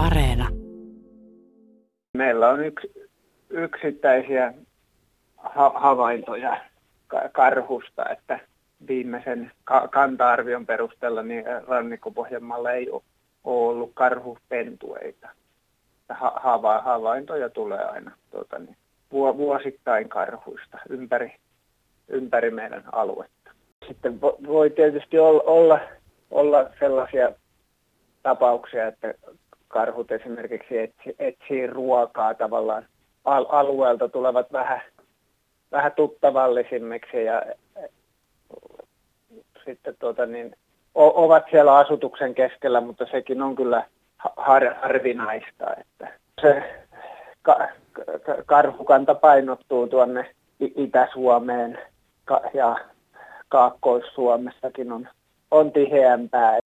Areena. Meillä on yksi, yksittäisiä ha- havaintoja karhusta, että viimeisen ka- kanta-arvion perusteella niin rannikkopohjanmaalla ei ole ollut karhupentueita. Ha- hava- havaintoja tulee aina tuota, niin, vuosittain karhuista ympäri, ympäri meidän aluetta. Sitten voi tietysti olla, olla sellaisia tapauksia, että karhut esimerkiksi etsi, etsii ruokaa tavallaan. Al- alueelta tulevat vähän, vähän tuttavallisimmiksi ja sitten tuota niin, o- ovat siellä asutuksen keskellä, mutta sekin on kyllä har- harvinaista, että se ka- karhukanta painottuu tuonne Itä-Suomeen ja Kaakkois-Suomessakin on, on tiheämpää